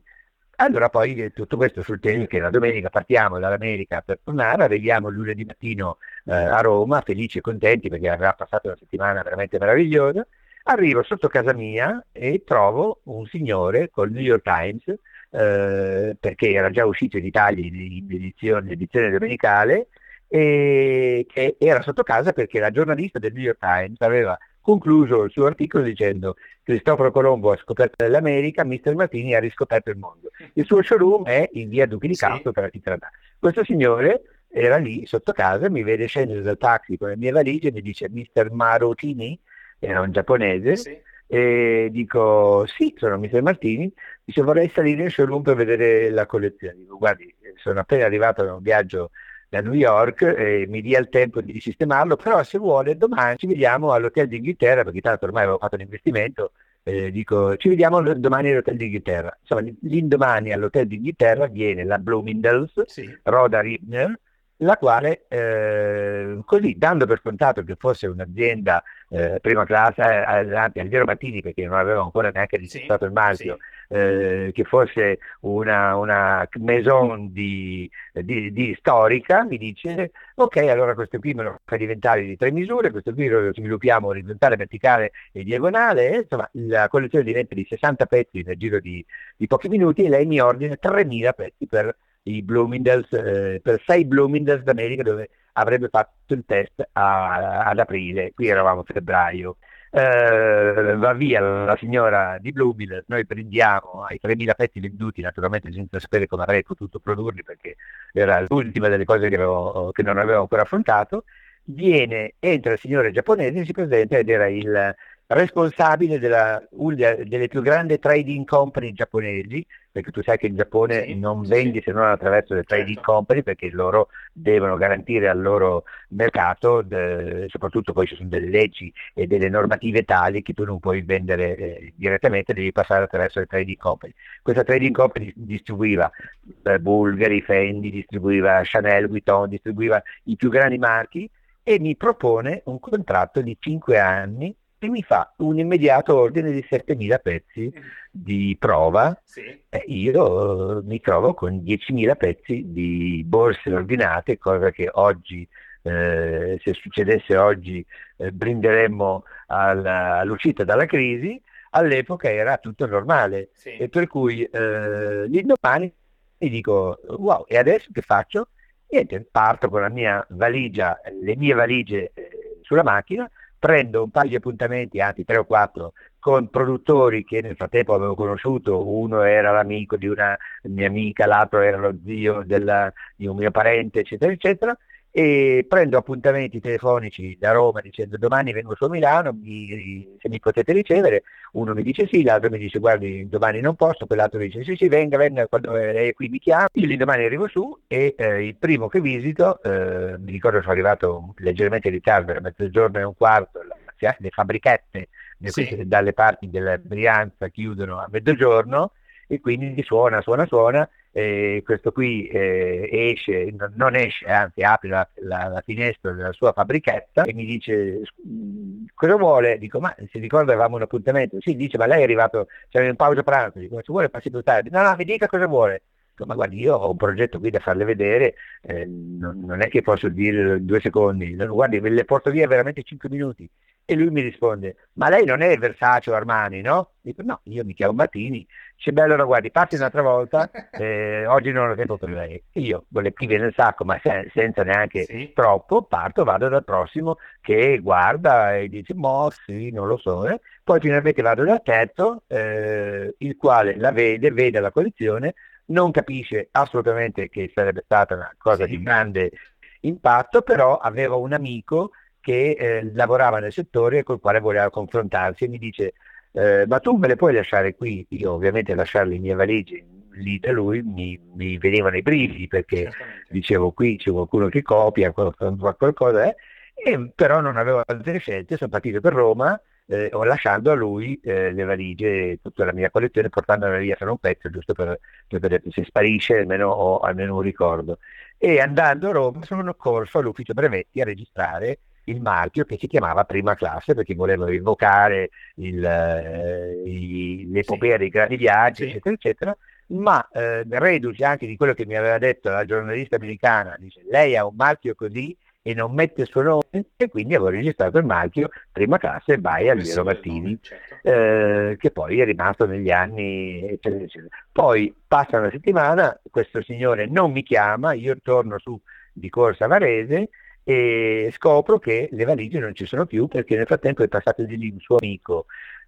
Allora poi eh, tutto questo sul tema che la domenica partiamo dall'America per tornare, arriviamo lunedì mattino eh, a Roma, felici e contenti perché avrà passato una settimana veramente meravigliosa. Arrivo sotto casa mia e trovo un signore col New York Times eh, perché era già uscito in Italia in edizione, edizione domenicale e che era sotto casa perché la giornalista del New York Times aveva concluso il suo articolo dicendo Cristoforo Colombo ha scoperto l'America, Mister Martini ha riscoperto il mondo. Il suo showroom è in via Duchi di Castro sì. per Atitrada. Questo signore era lì sotto casa, mi vede scendere dal taxi con le mie valigie e mi dice Mister Marotini, era un giapponese, sì. E dico, sì, sono Mister Martini, dice vorrei salire in showroom per vedere la collezione. Dico, guardi, sono appena arrivato da un viaggio da New York e mi dia il tempo di sistemarlo, però se vuole domani ci vediamo all'Hotel d'Inghilterra, perché tanto ormai avevo fatto l'investimento, eh, dico ci vediamo domani all'Hotel d'Inghilterra. Insomma, l'indomani all'Hotel d'Inghilterra viene la Bloomingdale's, sì. Roda Ribner, la quale, eh, così dando per scontato che fosse un'azienda eh, prima classe, eh, anzi Alviero Mattini perché non avevo ancora neanche registrato sì, il marchio, sì. Eh, che fosse una, una maison di, di, di, storica, mi dice ok allora questo qui me lo fa diventare di tre misure, questo qui lo sviluppiamo orizzontale, verticale e diagonale, insomma la collezione diventa di 60 pezzi nel giro di, di pochi minuti e lei mi ordina 3.000 pezzi per i Bloomingdale's, eh, per sei Bloomingdale's d'America dove avrebbe fatto il test a, ad aprile, qui eravamo a febbraio. Eh, va via la signora di Bloomingdale's, noi prendiamo i 3.000 pezzi venduti, naturalmente senza sapere come avrei potuto produrli perché era l'ultima delle cose che, avevo, che non avevo ancora affrontato, viene, entra il signore giapponese, si presenta ed era il responsabile della, una delle più grandi trading company giapponesi, perché tu sai che in Giappone sì, non sì, vendi se non attraverso le trading certo. company, perché loro devono garantire al loro mercato, de, soprattutto poi ci sono delle leggi e delle normative tali che tu non puoi vendere eh, direttamente, devi passare attraverso le trading company. Questa trading company distribuiva eh, Bulgari, Fendi, distribuiva Chanel, Vuitton, distribuiva i più grandi marchi e mi propone un contratto di 5 anni e mi fa un immediato ordine di 7.000 pezzi di prova sì. e io mi trovo con 10.000 pezzi di borse ordinate, cosa che oggi, eh, se succedesse oggi, eh, brinderemmo alla, all'uscita dalla crisi, all'epoca era tutto normale. Sì. E per cui eh, l'indomani mi dico, wow, e adesso che faccio? Niente, parto con la mia valigia, le mie valigie eh, sulla macchina, prendo un paio di appuntamenti, anzi tre o quattro, con produttori che nel frattempo avevo conosciuto, uno era l'amico di una mia amica, l'altro era lo zio della, di un mio parente, eccetera, eccetera, e prendo appuntamenti telefonici da Roma dicendo domani vengo su Milano, mi, se mi potete ricevere, uno mi dice sì, l'altro mi dice guardi domani non posso, quell'altro dice sì sì venga, venga quando lei è qui mi chiama, io domani arrivo su e eh, il primo che visito, eh, mi ricordo sono arrivato leggermente in ritardo, era mezzogiorno e un quarto, le fabbrichette sì. dalle parti della Brianza chiudono a mezzogiorno e quindi suona, suona, suona eh, questo qui eh, esce, non esce, anzi apre la, la, la, finestra della sua fabbrichetta e mi dice cosa vuole? Dico ma si ricorda avevamo un appuntamento? Sì, dice ma lei è arrivato, c'era in pausa pranzo, dico ma se vuole passi più tardi, no no mi dica cosa vuole. Dico, ma guardi io ho un progetto qui da farle vedere, eh, non, non, è che posso dire due secondi, guardi le porto via veramente cinque minuti. E lui mi risponde, ma lei non è Versace o Armani, no? Dico, no, io mi chiamo Martini. Dice, beh, allora guardi, parti un'altra volta, eh, oggi non ho tempo per lei. Io, con le pive nel sacco, ma se, senza neanche sì. troppo, parto, vado dal prossimo che guarda e dice, mo sì, non lo so. Eh. Poi finalmente vado dal terzo, eh, il quale la vede, vede la collezione, non capisce assolutamente che sarebbe stata una cosa sì. di grande impatto, però aveva un amico che eh, lavorava nel settore e col quale voleva confrontarsi e mi dice eh, ma tu me le puoi lasciare qui? Io ovviamente lasciare le mie valigie lì da lui mi, mi venivano i brividi perché dicevo qui c'è qualcuno che copia qualcosa eh? e, però non avevo altre scelte, sono partito per Roma eh, lasciando a lui eh, le valigie, tutta la mia collezione, portandola via per un pezzo, giusto per, per vedere se sparisce almeno ho almeno un ricordo. E andando a Roma sono corso all'ufficio brevetti a registrare il marchio che si chiamava prima classe perché volevano invocare il, eh, l'epopea sì. dei grandi viaggi, sì. eccetera, eccetera, ma eh, reduce anche di quello che mi aveva detto la giornalista americana, dice lei ha un marchio così e non mette il suo nome e quindi avevo registrato il marchio prima classe by Alviero Martini certo. eh, che poi è rimasto negli anni eccetera, eccetera. poi passa una settimana questo signore non mi chiama io torno su di Corsa Varese e scopro che le valigie non ci sono più perché nel frattempo è passato di lì un suo amico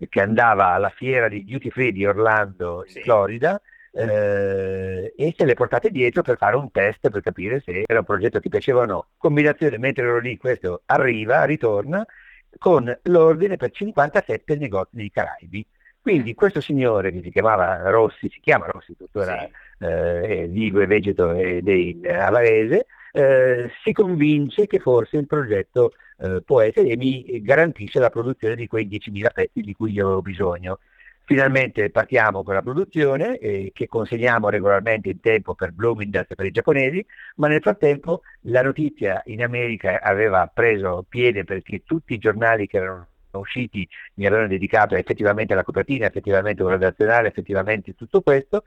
che andava alla fiera di duty free di Orlando in sì. Florida eh, e se le portate dietro per fare un test per capire se era un progetto che piaceva o no. Combinazione, mentre ero lì, questo arriva, ritorna con l'ordine per 57 negozi nei Caraibi. Quindi questo signore che si chiamava Rossi, si chiama Rossi, tuttora sì. eh, vivo e vegeto ed è avarese, eh, si convince che forse il progetto eh, può essere e mi garantisce la produzione di quei 10.000 pezzi di cui io avevo bisogno. Finalmente partiamo con la produzione eh, che consegniamo regolarmente in tempo per Bloomingdale's e per i giapponesi, ma nel frattempo la notizia in America aveva preso piede perché tutti i giornali che erano usciti mi avevano dedicato effettivamente alla copertina, effettivamente un redazionale, effettivamente tutto questo,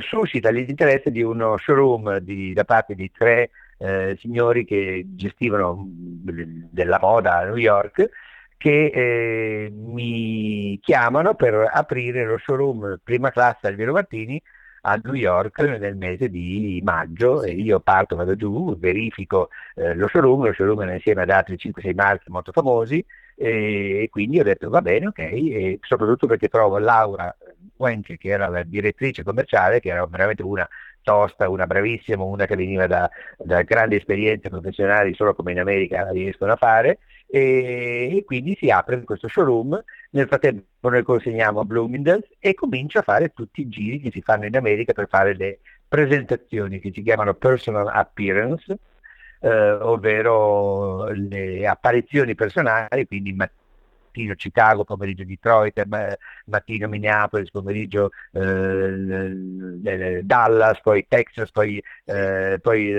suscita l'interesse di uno showroom di, da parte di tre eh, signori che gestivano della moda a New York che eh, mi chiamano per aprire lo showroom prima classe Alviero Martini a New York nel mese di maggio. E io parto, vado giù, verifico eh, lo showroom, lo showroom è insieme ad altri 5-6 marchi molto famosi e, e, quindi ho detto va bene, ok, e soprattutto perché trovo Laura Wenke che era la direttrice commerciale, che era veramente una tosta, una bravissima, una che veniva da, da grandi esperienze professionali, solo come in America la riescono a fare, e, e, quindi si apre questo showroom, nel frattempo noi consegniamo a Bloomingdale's e comincia a fare tutti i giri che si fanno in America per fare le presentazioni che si chiamano personal appearance, eh, ovvero le apparizioni personali, quindi mattino Chicago, pomeriggio Detroit, mattino Minneapolis, pomeriggio eh, Dallas, poi Texas, poi, eh, poi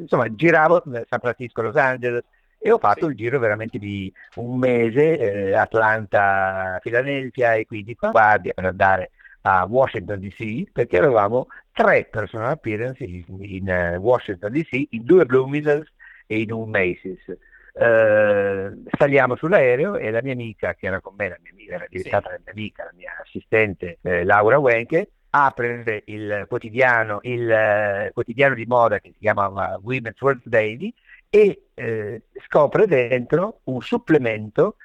insomma giravo San Francisco, Los Angeles e ho fatto sì. il giro veramente di un mese, eh, Atlanta, Philadelphia e quindi qua guardia per andare a Washington DC perché avevamo tre personal appearance in, in uh, Washington DC, in due Bloomingdale's e in un Macy's. Uh, saliamo sull'aereo e la mia amica, che era con me, la mia amica, era diventata sì. la mia amica, la mia assistente eh, Laura Wenke, apre il quotidiano, il uh, quotidiano di moda che si chiama Women's World Daily e eh, scopre dentro un supplemento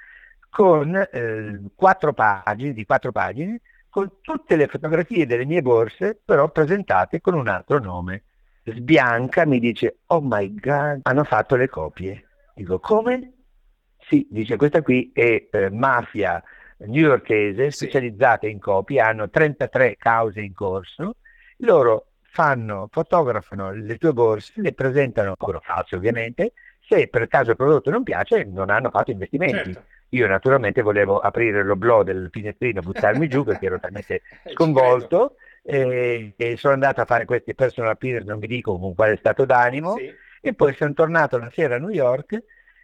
con eh, quattro pagine, di quattro pagine, con tutte le fotografie delle mie borse, però presentate con un altro nome. Sbianca mi dice, oh my god, hanno fatto le copie. Dico, come? Sì, dice, questa qui è eh, mafia newyorkese sì. specializzata in copie, hanno 33 cause in corso, loro fanno, fotografano le tue borse, le presentano, loro false ovviamente, se per caso il prodotto non piace non hanno fatto investimenti. Certo. Io naturalmente volevo aprire l'oblò del finestrino, buttarmi giù perché ero talmente sconvolto e, e, sono andato a fare questi personal appearance, non vi dico con quale stato d'animo, sì. E poi sono tornato una sera a New York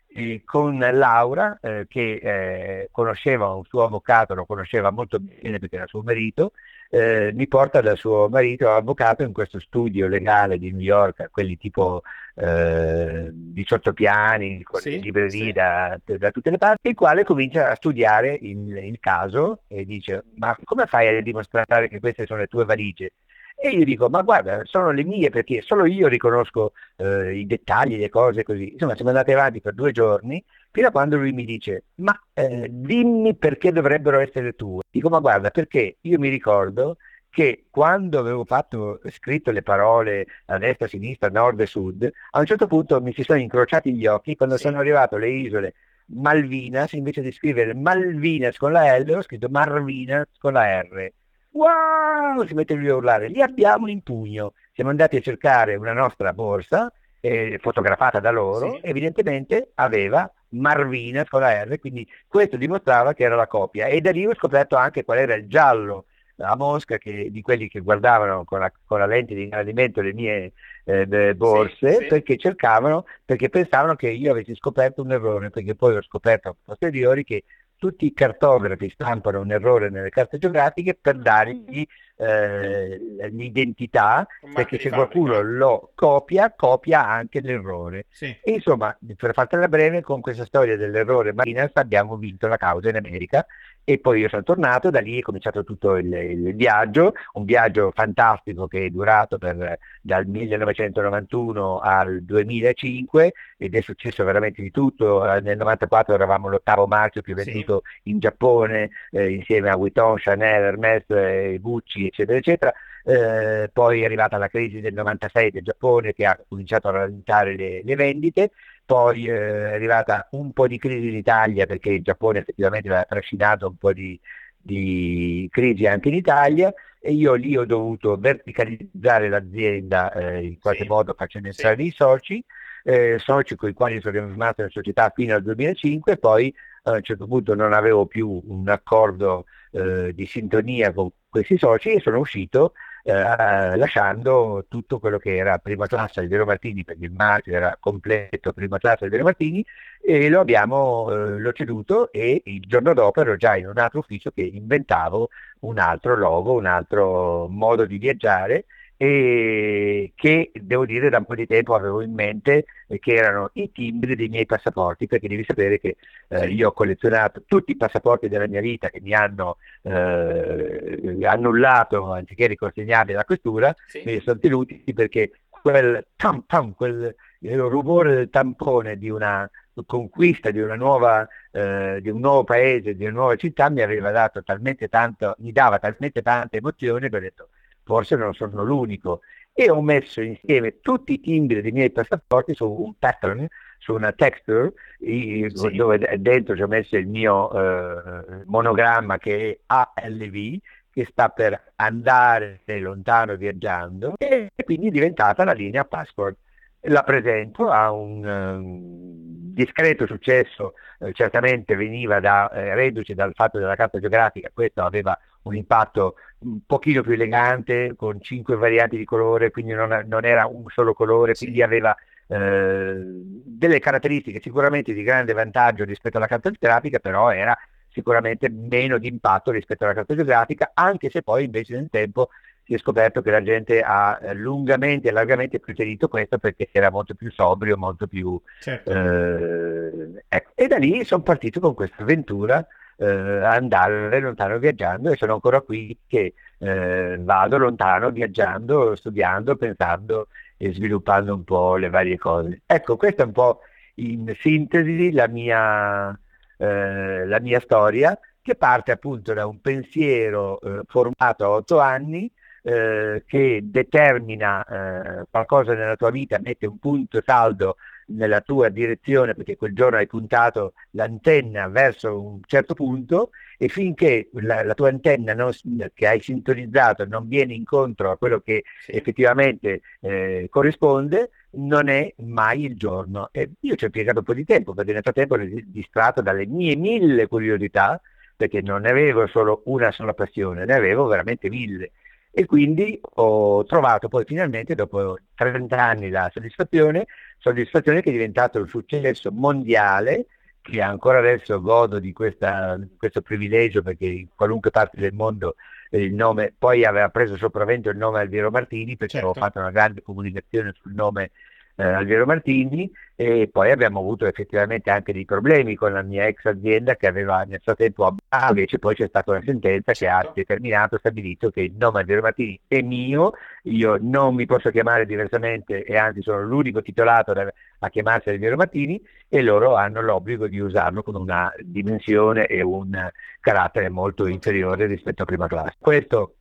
eh, con Laura eh, che eh, conosceva un suo avvocato, lo conosceva molto bene perché era suo marito, eh, mi porta dal suo marito avvocato in questo studio legale di New York, quelli tipo eh, 18 piani, con sì, librerie sì. da, da, tutte le parti, il quale comincia a studiare il, il caso e dice ma come fai a dimostrare che queste sono le tue valigie? E io dico, ma guarda, sono le mie perché solo io riconosco eh, i dettagli, le cose così. Insomma, siamo andati avanti per due giorni fino a quando lui mi dice, ma eh, dimmi perché dovrebbero essere tue. Dico, ma guarda, perché io mi ricordo che quando avevo fatto, scritto le parole a destra, a sinistra, a nord e sud, a un certo punto mi si sono incrociati gli occhi quando sì. sono arrivato alle isole Malvinas, invece di scrivere Malvinas con la L, ho scritto Marvinas con la R wow, si mette lui a urlare, li abbiamo in pugno. Siamo andati a cercare una nostra borsa, eh, fotografata da loro, sì. evidentemente aveva Marvina con la R, quindi questo dimostrava che era la copia. E da lì ho scoperto anche qual era il giallo a Mosca che, di quelli che guardavano con la, con la lente di ingrandimento le mie eh, borse sì, sì. perché cercavano, perché pensavano che io avessi scoperto un errore, perché poi ho scoperto a posteriori che tutti i cartografi stampano un errore nelle carte geografiche per dargli eh, l'identità, perché se qualcuno lo copia, copia anche l'errore. Sì. E insomma, per fartela breve, con questa storia dell'errore Marinas abbiamo vinto la causa in America e poi io sono tornato, da lì è cominciato tutto il, il viaggio, un viaggio fantastico che è durato per, dal 1991 al 2005 ed è successo veramente di tutto, nel 94 eravamo l'ottavo marchio più venduto sì. in Giappone eh, insieme a Vuitton, Chanel, Hermes, eh, Gucci eccetera eccetera, eh, poi è arrivata la crisi del 96 del Giappone che ha cominciato a rallentare le, le vendite poi eh, è arrivata un po' di crisi in Italia perché il Giappone effettivamente aveva trascinato un po' di, di crisi anche in Italia e io lì ho dovuto verticalizzare l'azienda eh, in qualche sì. modo facendo entrare sì. dei soci, eh, soci con i quali sono rimasto in società fino al 2005 poi a un certo punto non avevo più un accordo eh, di sintonia con questi soci e sono uscito eh, lasciando tutto quello che era prima classe di Vero Martini, perché il marchio era completo prima classe di Vero Martini, e lo abbiamo, eh, l'ho ceduto e il giorno dopo ero già in un altro ufficio che inventavo un altro logo, un altro modo di viaggiare e che devo dire da un po' di tempo avevo in mente che erano i timbri dei miei passaporti perché devi sapere che eh, io ho collezionato tutti i passaporti della mia vita che mi hanno eh, annullato anziché riconsegnarli alla questura sì. me li sono tenuti perché quel tam tam quel il rumore del tampone di una conquista di, una nuova, eh, di un nuovo paese, di una nuova città mi aveva dato talmente tanto, mi dava talmente tante emozioni che ho detto forse non sono l'unico e ho messo insieme tutti i timbri dei miei passaporti su un pattern, su una texture, sì. dove dentro ci ho messo il mio eh, monogramma che è ALV, che sta per andare lontano viaggiando, e quindi è diventata la linea passport. La presento, ha un um, discreto successo, eh, certamente veniva da, eh, reduce dal fatto della carta geografica, questo aveva un impatto un pochino più elegante, con cinque varianti di colore, quindi non, non era un solo colore, sì. quindi aveva eh, delle caratteristiche sicuramente di grande vantaggio rispetto alla carta geografica, però era sicuramente meno di impatto rispetto alla carta geografica, anche se poi invece nel tempo si è scoperto che la gente ha eh, lungamente e largamente preferito questo perché era molto più sobrio, molto più... Certo. Eh, ecco. E da lì sono partito con questa avventura eh, andare lontano viaggiando e sono ancora qui che eh, vado lontano viaggiando, studiando, pensando e sviluppando un po' le varie cose. Ecco, questa è un po' in sintesi la mia, eh, la mia storia che parte appunto da un pensiero eh, formato a otto anni eh, che determina eh, qualcosa nella tua vita, mette un punto saldo nella tua direzione perché quel giorno hai puntato l'antenna verso un certo punto e finché la, la tua antenna non, che hai sintonizzato non viene incontro a quello che effettivamente eh, corrisponde, non è mai il giorno. E io ci ho impiegato un po' di tempo perché nel frattempo ero distratto dalle mie mille curiosità perché non ne avevo solo una sola passione, ne avevo veramente mille e quindi ho trovato poi finalmente dopo 30 anni la soddisfazione, soddisfazione che è diventato un successo mondiale che ancora adesso godo di questa, questo privilegio perché in qualunque parte del mondo il nome, poi aveva preso sopravvento il nome Alviero Martini perché certo. avevo fatto una grande comunicazione sul nome eh, Alviero Martini e poi abbiamo avuto effettivamente anche dei problemi con la mia ex azienda che aveva nel frattempo ah, invece poi c'è stata una sentenza che ha certo. determinato, stabilito che il nome Alviero Martini è mio, io non mi posso chiamare diversamente e anzi sono l'unico titolato a chiamarsi Alviero Martini e loro hanno l'obbligo di usarlo con una dimensione e un carattere molto inferiore rispetto a prima classe. Questo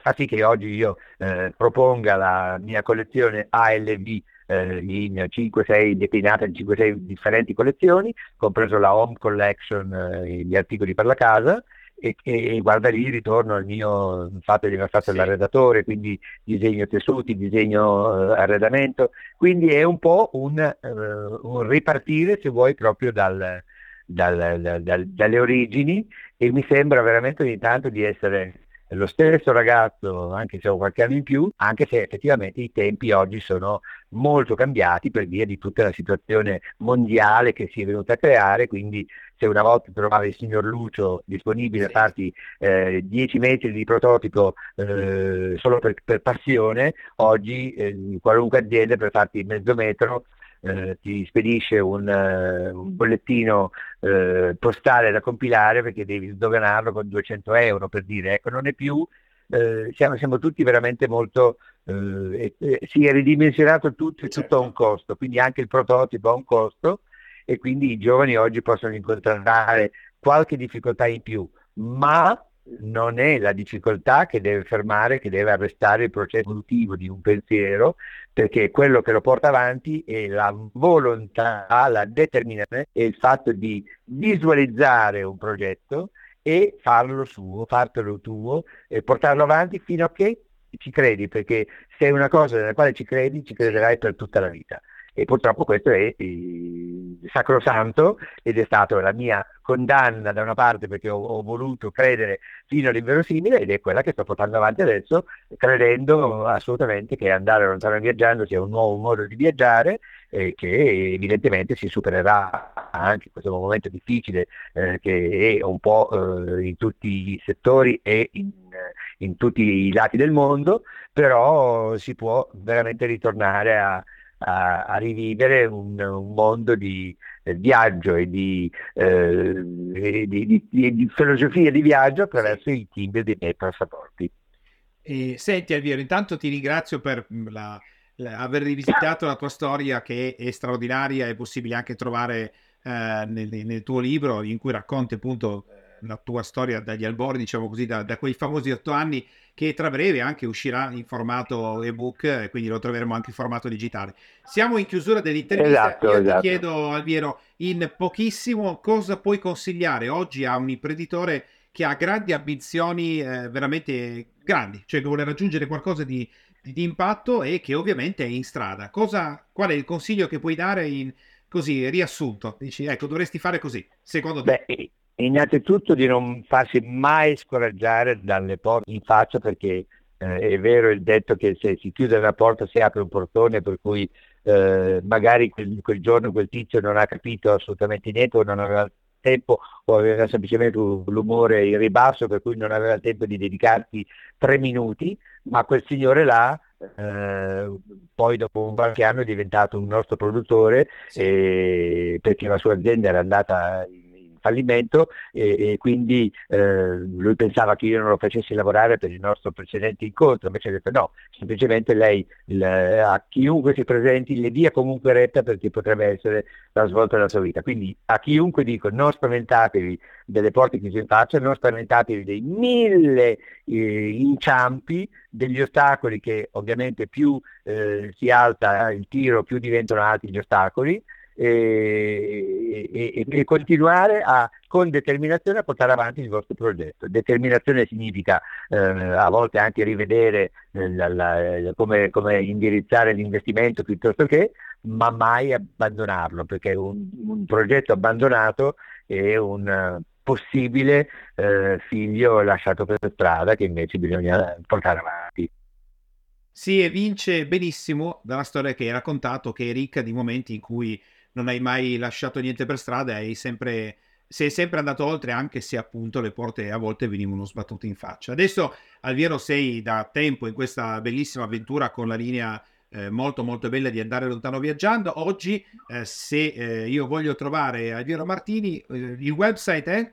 fa sì che oggi io eh, proponga la mia collezione ALV eh, in 5-6 declinata in 5-6 differenti collezioni, compreso la Home Collection, eh, gli articoli per la casa, e, e, guarda lì ritorno al mio fatto di aver fatto sì. l'arredatore, quindi disegno tessuti, disegno eh, arredamento, quindi è un po' un, uh, un ripartire se vuoi proprio dal, dal, dal, dalle origini e mi sembra veramente ogni tanto di essere lo stesso ragazzo, anche se ho qualche anno in più, anche se effettivamente i tempi oggi sono molto cambiati per via di tutta la situazione mondiale che si è venuta a creare, quindi se una volta trovavi il signor Lucio disponibile a farti eh, 10 metri di prototipo eh, solo per, per, passione, oggi eh, qualunque azienda per farti mezzo metro eh, ti spedisce un, uh, un bollettino uh, postale da compilare perché devi sdoganarlo con 200 euro per dire, ecco, non è più, uh, siamo, siamo, tutti veramente molto, eh, si è ridimensionato tutto e tutto certo. a un costo, quindi anche il prototipo ha un costo e quindi i giovani oggi possono incontrare qualche difficoltà in più, ma non è la difficoltà che deve fermare, che deve arrestare il processo evolutivo di un pensiero, perché quello che lo porta avanti è la volontà, la determinazione e il fatto di visualizzare un progetto e farlo suo, fartelo tuo e portarlo avanti fino a che ci credi, perché se è una cosa nella quale ci credi, ci crederai per tutta la vita. E purtroppo questo è il sacrosanto ed è stata la mia condanna da una parte perché ho, ho, voluto credere fino all'inverosimile ed è quella che sto portando avanti adesso credendo assolutamente che andare lontano viaggiando sia un nuovo modo di viaggiare e che evidentemente si supererà anche in questo momento difficile eh, che è un po' eh, in tutti i settori e in, in tutti i lati del mondo però si può veramente ritornare a a, a rivivere un, un, mondo di eh, viaggio e di, eh, di, di, di, filosofia di viaggio attraverso i timbri dei miei passaporti. E, senti Alviero, intanto ti ringrazio per la, aver rivisitato la tua storia che è straordinaria, è possibile anche trovare eh, nel, nel, tuo libro in cui racconti appunto la tua storia dagli albori, diciamo così, da, da, quei famosi otto anni, che tra breve anche uscirà in formato ebook, quindi lo troveremo anche in formato digitale. Siamo in chiusura dell'intervista. Esatto, Io esatto. ti chiedo, Alviero, in pochissimo cosa puoi consigliare oggi a un imprenditore che ha grandi ambizioni, eh, veramente grandi, cioè che vuole raggiungere qualcosa di, di, impatto e che ovviamente è in strada. Cosa, qual è il consiglio che puoi dare in così riassunto? Dici, ecco, dovresti fare così, secondo te? Beh, innanzitutto di non farsi mai scoraggiare dalle porte in faccia perché eh, è vero il detto che se si chiude una porta si apre un portone per cui eh, magari quel, quel, giorno quel tizio non ha capito assolutamente niente o non aveva tempo o aveva semplicemente l'umore in ribasso per cui non aveva tempo di dedicarti tre minuti, ma quel signore là eh, poi dopo un qualche anno è diventato un nostro produttore sì. eh, perché la sua azienda era andata in fallimento e, e quindi eh, lui pensava che io non lo facessi lavorare per il nostro precedente incontro, invece ha detto no, semplicemente lei il, a chiunque si presenti le dia comunque retta perché potrebbe essere la svolta della sua vita. Quindi a chiunque dico non spaventatevi delle porte che si facciano, non spaventatevi dei mille eh, inciampi, degli ostacoli che ovviamente più eh, si alza il tiro, più diventano alti gli ostacoli e, e, e, continuare a, con determinazione a portare avanti il vostro progetto. Determinazione significa eh, a volte anche rivedere eh, la, la, come, come, indirizzare l'investimento piuttosto che, ma mai abbandonarlo, perché un, un progetto abbandonato è un uh, possibile uh, figlio lasciato per strada che invece bisogna portare avanti. Si evince benissimo dalla storia che hai raccontato, che è ricca di momenti in cui non hai mai lasciato niente per strada e sempre, sei sempre andato oltre anche se appunto le porte a volte venivano sbattute in faccia. Adesso Alviero sei da tempo in questa bellissima avventura con la linea eh, molto molto bella di andare lontano viaggiando. Oggi eh, se eh, io voglio trovare Alviero Martini, eh, il website è?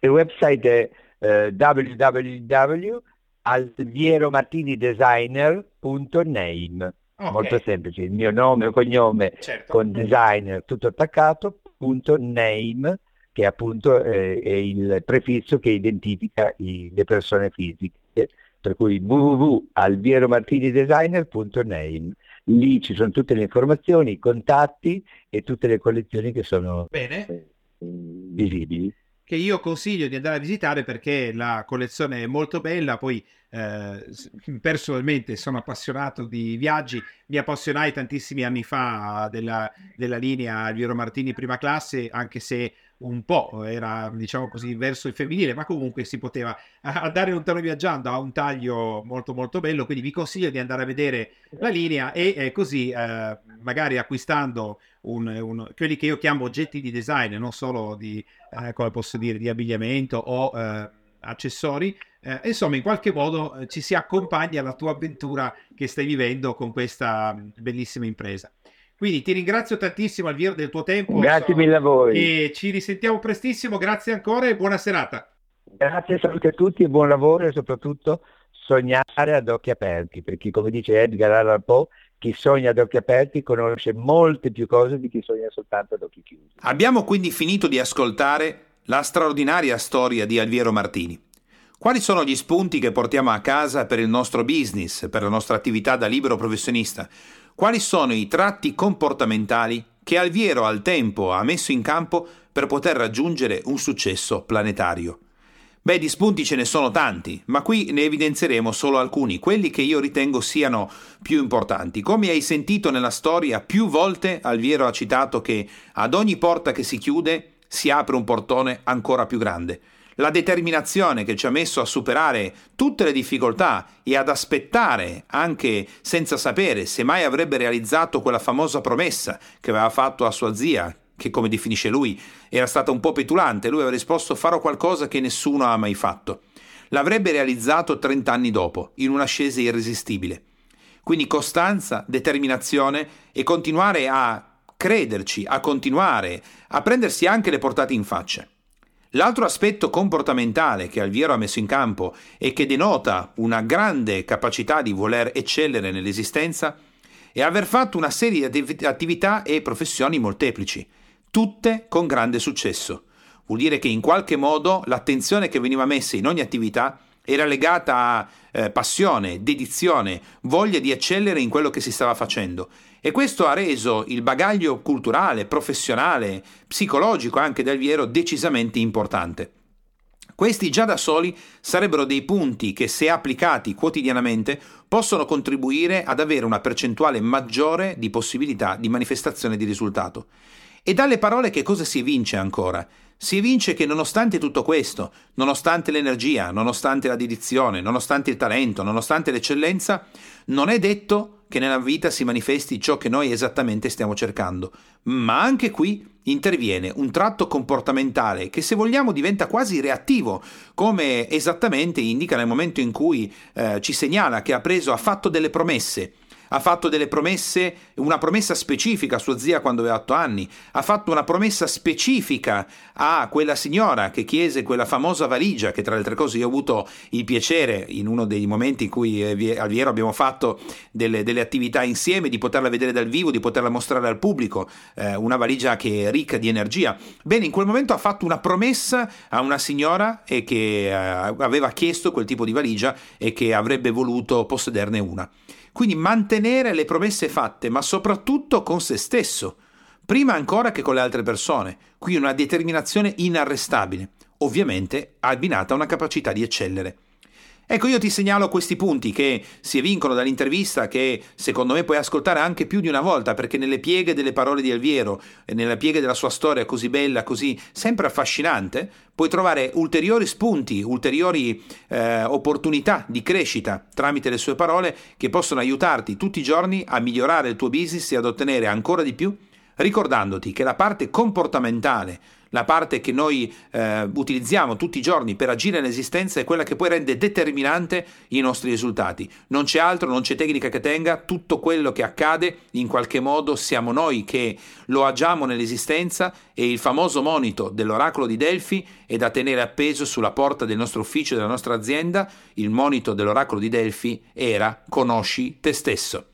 Il website è eh, www.alvieromartinidesigner.name Okay. Molto semplice, il mio nome e cognome certo. con designer tutto attaccato, punto name, che appunto eh, è il prefisso che identifica i, le persone fisiche. Per cui www.albieromartinidesigner.name. Lì ci sono tutte le informazioni, i contatti e tutte le collezioni che sono eh, visibili che io consiglio di andare a visitare perché la collezione è molto bella, poi eh, personalmente sono appassionato di viaggi, mi appassionai tantissimi anni fa della, della linea Alviero Martini prima classe, anche se un po' era diciamo così verso il femminile ma comunque si poteva andare lontano viaggiando ha un taglio molto molto bello quindi vi consiglio di andare a vedere la linea e eh, così eh, magari acquistando un, un, quelli che io chiamo oggetti di design non solo di eh, come posso dire di abbigliamento o eh, accessori eh, insomma in qualche modo eh, ci si accompagna alla tua avventura che stai vivendo con questa bellissima impresa quindi ti ringrazio tantissimo Alviero del tuo tempo. Grazie mille a voi. E ci risentiamo prestissimo, grazie ancora e buona serata. Grazie, saluti a tutti e buon lavoro e soprattutto sognare ad occhi aperti, perché come dice Edgar Allan Poe, chi sogna ad occhi aperti conosce molte più cose di chi sogna soltanto ad occhi chiusi. Abbiamo quindi finito di ascoltare la straordinaria storia di Alviero Martini. Quali sono gli spunti che portiamo a casa per il nostro business, per la nostra attività da libero professionista? quali sono i tratti comportamentali che Alviero al tempo ha messo in campo per poter raggiungere un successo planetario. Beh, di spunti ce ne sono tanti, ma qui ne evidenzieremo solo alcuni, quelli che io ritengo siano più importanti. Come hai sentito nella storia, più volte Alviero ha citato che ad ogni porta che si chiude si apre un portone ancora più grande la determinazione che ci ha messo a superare tutte le difficoltà e ad aspettare, anche senza sapere se mai avrebbe realizzato quella famosa promessa che aveva fatto a sua zia, che come definisce lui era stata un po' petulante, lui aveva risposto farò qualcosa che nessuno ha mai fatto. L'avrebbe realizzato 30 anni dopo, in un'ascesa irresistibile. Quindi costanza, determinazione e continuare a crederci, a continuare, a prendersi anche le portate in faccia. L'altro aspetto comportamentale che Alviero ha messo in campo e che denota una grande capacità di voler eccellere nell'esistenza è aver fatto una serie di attività e professioni molteplici, tutte con grande successo. vuol dire che in qualche modo l'attenzione che veniva messa in ogni attività era legata a eh, passione, dedizione, voglia di eccellere in quello che si stava facendo. E questo ha reso il bagaglio culturale, professionale, psicologico anche del Viero decisamente importante. Questi già da soli sarebbero dei punti che, se applicati quotidianamente, possono contribuire ad avere una percentuale maggiore di possibilità di manifestazione di risultato. E dalle parole che cosa si evince ancora? Si evince che nonostante tutto questo, nonostante l'energia, nonostante la dedizione, nonostante il talento, nonostante l'eccellenza, non è detto che nella vita si manifesti ciò che noi esattamente stiamo cercando, ma anche qui interviene un tratto comportamentale che se vogliamo diventa quasi reattivo, come esattamente indica nel momento in cui eh, ci segnala che ha preso, ha fatto delle promesse ha fatto delle promesse, una promessa specifica a sua zia quando aveva 8 anni, ha fatto una promessa specifica a quella signora che chiese quella famosa valigia, che tra le altre cose io ho avuto il piacere in uno dei momenti in cui eh, al Viero abbiamo fatto delle, delle, attività insieme, di poterla vedere dal vivo, di poterla mostrare al pubblico, eh, una valigia che è ricca di energia. Bene, in quel momento ha fatto una promessa a una signora e che eh, aveva chiesto quel tipo di valigia e che avrebbe voluto possederne una. Quindi mantenere le promesse fatte, ma soprattutto con se stesso, prima ancora che con le altre persone. Qui una determinazione inarrestabile, ovviamente abbinata a una capacità di eccellere. Ecco, io ti segnalo questi punti che si evincono dall'intervista che secondo me puoi ascoltare anche più di una volta perché nelle pieghe delle parole di Alviero e nelle pieghe della sua storia così bella, così sempre affascinante, puoi trovare ulteriori spunti, ulteriori eh, opportunità di crescita tramite le sue parole che possono aiutarti tutti i giorni a migliorare il tuo business e ad ottenere ancora di più, ricordandoti che la parte comportamentale la parte che noi eh, utilizziamo tutti i giorni per agire nell'esistenza è quella che poi rende determinante i nostri risultati. Non c'è altro, non c'è tecnica che tenga, tutto quello che accade in qualche modo siamo noi che lo agiamo nell'esistenza e il famoso monito dell'oracolo di Delfi è da tenere appeso sulla porta del nostro ufficio, della nostra azienda. Il monito dell'oracolo di Delfi era conosci te stesso.